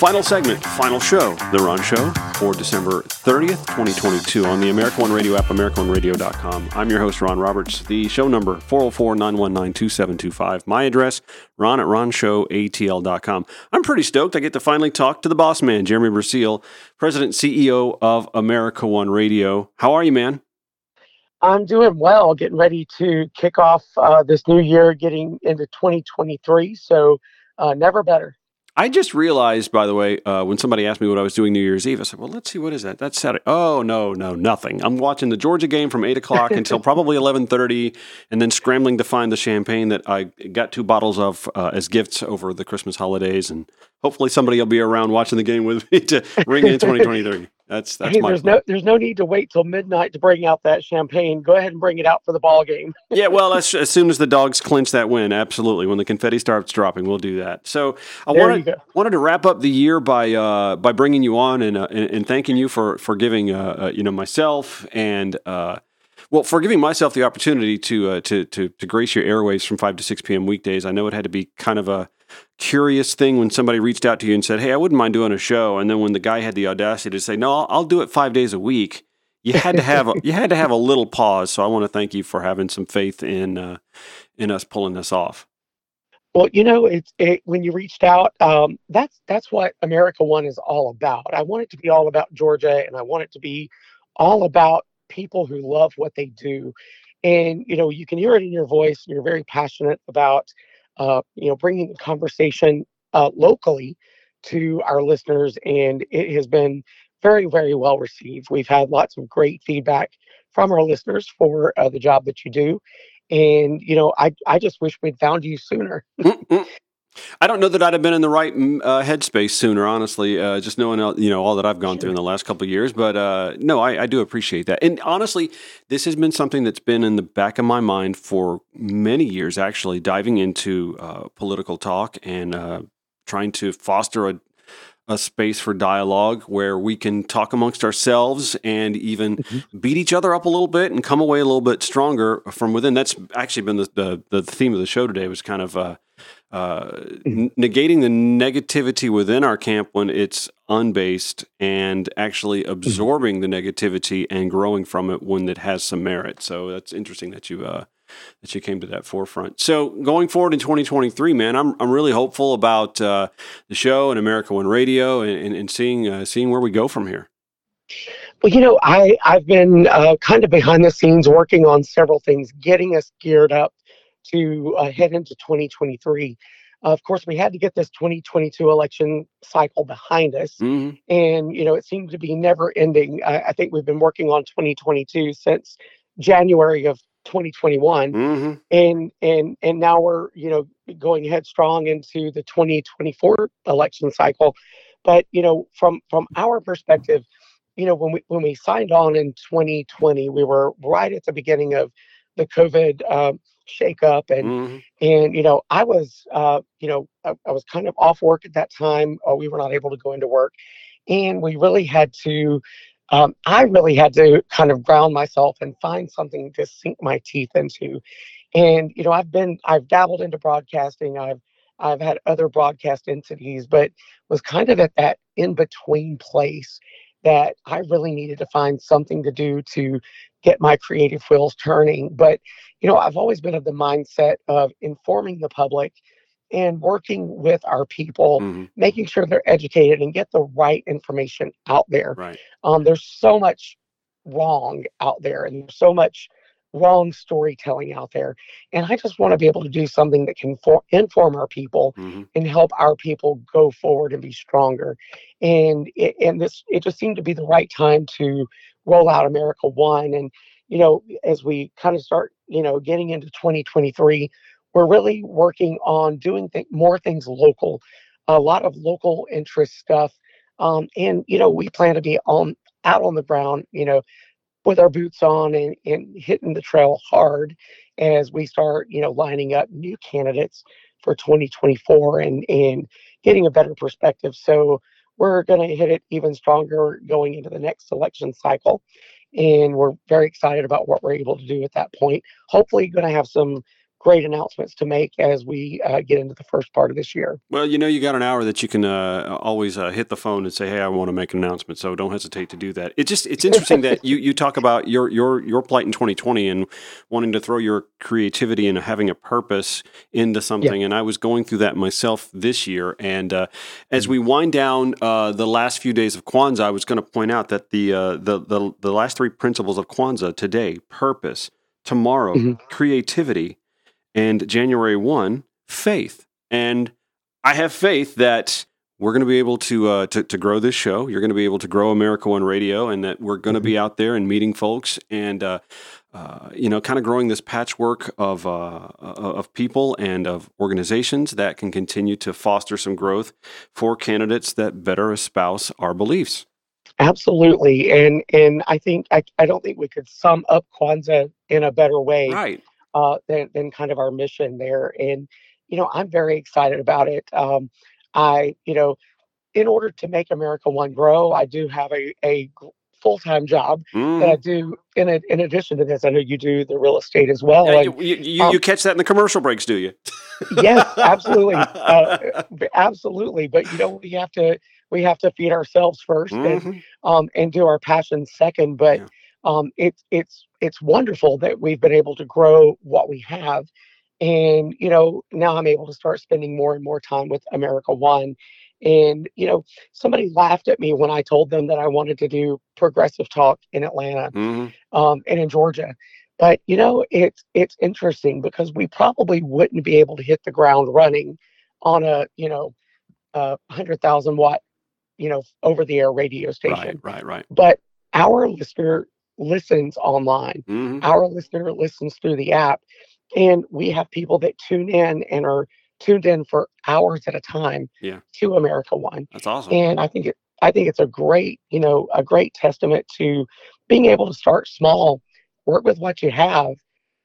Final segment, final show, The Ron Show for December 30th, 2022 on the America One Radio app, AmericaOneRadio.com. I'm your host, Ron Roberts. The show number, 404-919-2725. My address, ron at ronshowatl.com. I'm pretty stoked. I get to finally talk to the boss man, Jeremy Brasseal, President CEO of America One Radio. How are you, man? I'm doing well, getting ready to kick off uh, this new year, getting into 2023. So, uh, never better. I just realized, by the way, uh, when somebody asked me what I was doing New Year's Eve, I said, "Well, let's see, what is that? That's Saturday." Oh no, no, nothing. I'm watching the Georgia game from eight o'clock until probably eleven thirty, and then scrambling to find the champagne that I got two bottles of uh, as gifts over the Christmas holidays, and hopefully somebody will be around watching the game with me to ring in 2023. That's that's hey, my. There's plan. no there's no need to wait till midnight to bring out that champagne. Go ahead and bring it out for the ball game. yeah, well, as, as soon as the dogs clinch that win, absolutely. When the confetti starts dropping, we'll do that. So I There wanted wanted to wrap up the year by uh, by bringing you on and, uh, and and thanking you for for giving uh, uh, you know myself and. Uh, well, for giving myself the opportunity to, uh, to to to grace your airwaves from five to six p.m. weekdays, I know it had to be kind of a curious thing when somebody reached out to you and said, "Hey, I wouldn't mind doing a show," and then when the guy had the audacity to say, "No, I'll, I'll do it five days a week," you had to have a, you had to have a little pause. So I want to thank you for having some faith in uh, in us pulling this off. Well, you know, it's it, when you reached out. Um, that's that's what America One is all about. I want it to be all about Georgia, and I want it to be all about people who love what they do. And you know, you can hear it in your voice. You're very passionate about, uh, you know, bringing the conversation uh, locally to our listeners, and it has been very, very well received. We've had lots of great feedback from our listeners for uh, the job that you do. And you know, I I just wish we'd found you sooner. I don't know that I'd have been in the right mm, uh, headspace sooner, honestly. Uh, just knowing all- you know all that I've gone through in the last couple of years, but uh, no, I, I do appreciate that. And honestly, this has been something that's been in the back of my mind for many years. Actually, diving into uh, political talk and uh, trying to foster a a space for dialogue where we can talk amongst ourselves and even beat each other up a little bit and come away a little bit stronger from within. That's actually been the the, the theme of the show today was kind of uh, negating the negativity within our camp when it's unbased and actually absorbing the negativity and growing from it when it has some merit. So that's interesting that you uh, that you came to that forefront. So going forward in 2023, man, I'm I'm really hopeful about uh, the show and America One Radio and, and, and seeing uh, seeing where we go from here. Well, you know, I I've been uh, kind of behind the scenes working on several things, getting us geared up to uh, head into 2023. of course, we had to get this 2022 election cycle behind us, Mhm. and you know, it seemed to be never ending. I, I think we've been working on 2022 since January of 2021 Mhm. and and and now we're you know going headstrong into the 2024 election cycle but you know from from our perspective you know when we when we signed on in 2020 we were right at the beginning of the covid um, shakeup and Mhm. and you know i was uh, you know I, I was kind of off work at that time uh, we were not able to go into work and we really had to um, i really had to kind of ground myself and find something to sink my teeth into and you know i've been i've dabbled into broadcasting i've i've had other broadcast entities but was kind of at that in between place that i really needed to find something to do to get my creative wheels turning but you know i've always been of the mindset of informing the public and working with our people Mhm. making sure they're educated and get the right information out there Right. um, there's so much wrong out there and there's so much wrong storytelling out there. And i just want to be able to do something that can for- inform our people Mhm. and help our people go forward and be stronger. And it, and this it just seemed to be the right time to roll out america one. And you know as we kind of start you know getting into 2023 we're really working on doing th- more things local a lot of local interest stuff. Um, and you know we plan to be on out on the ground you know with our boots on and, and hitting the trail hard as we start you know lining up new candidates for 2024 and and getting a better perspective. So we're going to hit it even stronger going into the next election cycle and we're very excited about what we're able to do at that point. Hopefully going to have some great announcements to make as we uh, get into the first part of this year. Well, you know, you got an hour that you can uh, always uh, hit the phone and say, "Hey, I want to make an announcement." So don't hesitate to do that. It just it's interesting that you you talk about your your your plight in 2020 and wanting to throw your creativity and having a purpose into something. Yeah. And I was going through that myself this year. And uh, as we wind down uh, the last few days of Kwanzaa, I was going to point out that the uh, the the the last three principles of Kwanzaa today: purpose, tomorrow, mm-hmm. creativity and January 1, faith. And I have faith that we're going to be able to, uh, to, to grow this show. You're going to be able to grow America One Radio, and that we're going to be mm-hmm. out there and meeting folks and uh, uh, you know, kind of growing this patchwork of uh, uh, of people and of organizations that can continue to foster some growth for candidates that better espouse our beliefs. Absolutely, and and I think I, I don't think we could sum up Kwanzaa in a better way. Right uh, than, than kind of our mission there. And, you know, I'm very excited about it. Um, I, you know, in order to make America One grow, I do have a, a full time job mm. that I mm-hmm. do. In a, in addition to this, I know you do the real estate as well. Yeah, and, you, you, um, you, catch that in the commercial breaks, do you? yes, absolutely, uh, absolutely. But you know, we have to we have to feed ourselves 1st mm-hmm. and um, and do our passion second. But yeah um, it's it's it's wonderful that we've been able to grow what we have and you know now i'm able to start spending more and more time with america one and you know somebody laughed at me when i told them that i wanted to do progressive talk in atlanta mm-hmm. um, and in georgia but you know it's it's interesting because we probably wouldn't be able to hit the ground running on a you know a hundred thousand watt you know over the air radio station right right right but our listener listens online. Mm-hmm. Our listener listens through the app. And we have people that tune in and are tuned in for hours at a time yeah. to America One. That's awesome. And I think it I think it's a great, you know, a great testament to being able to start small, work with what you have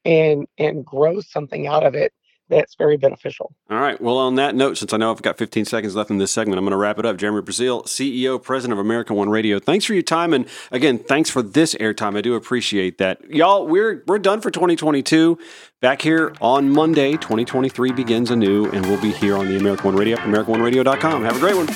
and and grow something out of it that's very beneficial. All right. Well, on that note, since I know I've got 15 seconds left in this segment, I'm going to wrap it up. Jeremy Brasseal, CEO, President of America One Radio. Thanks for your time, and again, thanks for this airtime. I do appreciate that, y'all. We're we're done for 2022. Back here on Monday, 2023 begins anew, and we'll be here on the America One Radio, AmericaOneRadio.com. Have a great one.